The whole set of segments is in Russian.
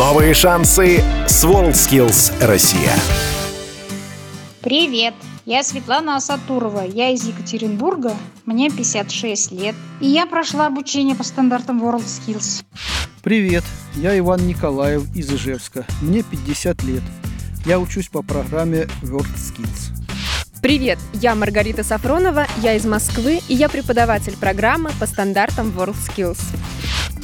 Новые шансы с WorldSkills Россия. Привет! Я Светлана Асатурова, я из Екатеринбурга, мне 56 лет, и я прошла обучение по стандартам WorldSkills. Привет, я Иван Николаев из Ижевска, мне 50 лет. Я учусь по программе WorldSkills. Привет, я Маргарита Сафронова, я из Москвы, и я преподаватель программы по стандартам WorldSkills.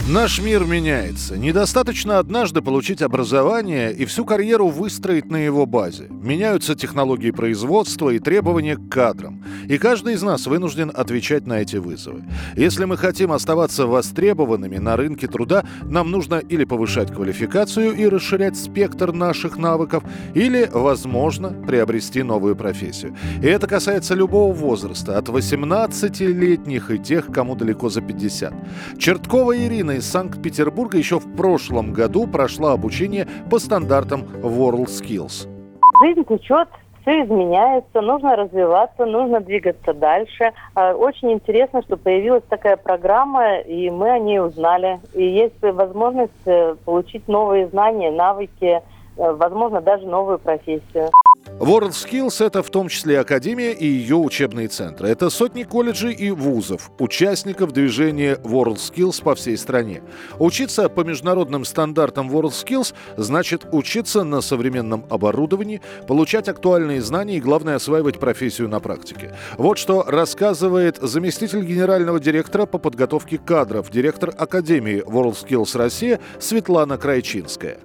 Наш мир меняется. Недостаточно однажды получить образование и всю карьеру выстроить на его базе. Меняются технологии производства и требования к кадрам. И каждый из нас вынужден отвечать на эти вызовы. Если мы хотим оставаться востребованными на рынке труда, нам нужно или повышать квалификацию и расширять спектр наших навыков, или, возможно, приобрести новую профессию. И это касается любого возраста, от 18-летних и тех, кому далеко за 50. Черткова Ирина из Санкт-Петербурга еще в прошлом году прошла обучение по стандартам WorldSkills. Жизнь течет, все изменяется, нужно развиваться, нужно двигаться дальше. А, очень интересно, что появилась такая программа, и мы о ней узнали. И есть возможность э, получить новые знания, навыки, э, возможно, даже новую профессию. WorldSkills – это в том числе Академия и ее учебные центры. Это сотни колледжей и вузов, участников движения WorldSkills по всей стране. Учиться по международным стандартам WorldSkills значит учиться на современном оборудовании, получать актуальные знания и, главное, осваивать профессию на практике. Вот что рассказывает заместитель генерального директора по подготовке кадров, директор Академии WorldSkills Россия Светлана Крайчинская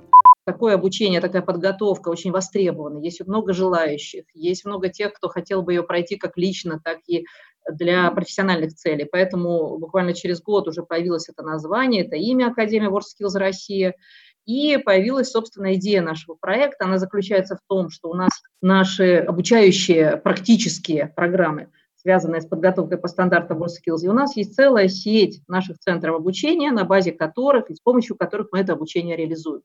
такое обучение, такая подготовка очень востребована. Есть много желающих, есть много тех, кто хотел бы ее пройти как лично, так и для профессиональных целей. Поэтому буквально через год уже появилось это название, это имя Академия WorldSkills Россия. И появилась, собственно, идея нашего проекта. Она заключается в том, что у нас наши обучающие практические программы – связанная с подготовкой по стандартам WorldSkills. И у нас есть целая сеть наших центров обучения, на базе которых и с помощью которых мы это обучение реализуем.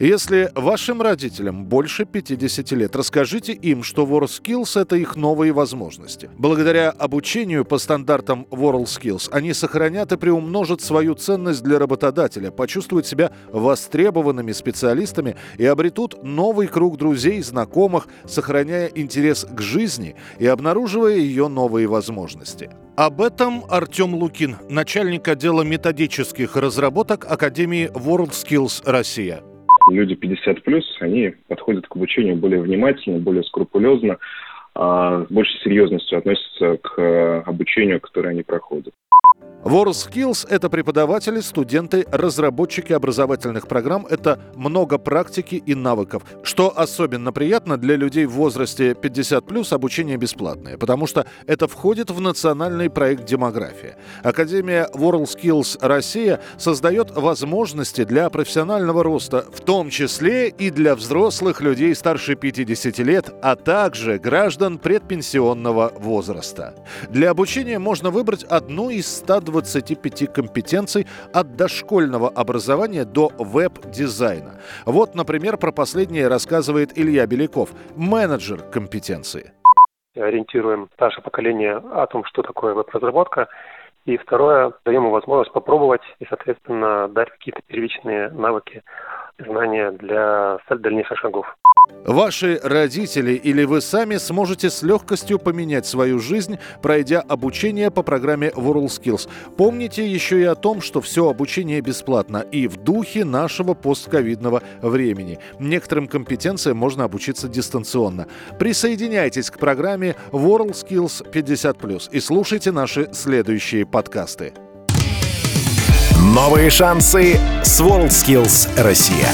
Если вашим родителям больше 50 лет, расскажите им, что WorldSkills – это их новые возможности. Благодаря обучению по стандартам WorldSkills они сохранят и приумножат свою ценность для работодателя, почувствуют себя востребованными специалистами и обретут новый круг друзей, знакомых, сохраняя интерес к жизни и обнаруживая ее новые возможности. Об этом Артем Лукин, начальник отдела методических разработок Академии WorldSkills Россия люди 50 плюс, они подходят к обучению более внимательно, более скрупулезно, а, с большей серьезностью относятся к э, обучению, которое они проходят. WorldSkills – это преподаватели, студенты, разработчики образовательных программ. Это много практики и навыков. Что особенно приятно для людей в возрасте 50+, обучение бесплатное, потому что это входит в национальный проект «Демография». Академия WorldSkills Россия создает возможности для профессионального роста, в том числе и для взрослых людей старше 50 лет, а также граждан предпенсионного возраста. Для обучения можно выбрать одну из 120 25 компетенций от дошкольного образования до веб-дизайна. Вот, например, про последнее рассказывает Илья Беляков, менеджер компетенции. Ориентируем наше поколение о том, что такое веб-разработка, и второе, даем ему возможность попробовать и, соответственно, дать какие-то первичные навыки, знания для дальнейших шагов. Ваши родители или вы сами сможете с легкостью поменять свою жизнь, пройдя обучение по программе WorldSkills. Помните еще и о том, что все обучение бесплатно и в духе нашего постковидного времени. Некоторым компетенциям можно обучиться дистанционно. Присоединяйтесь к программе WorldSkills 50+, и слушайте наши следующие подкасты. Новые шансы с WorldSkills Россия.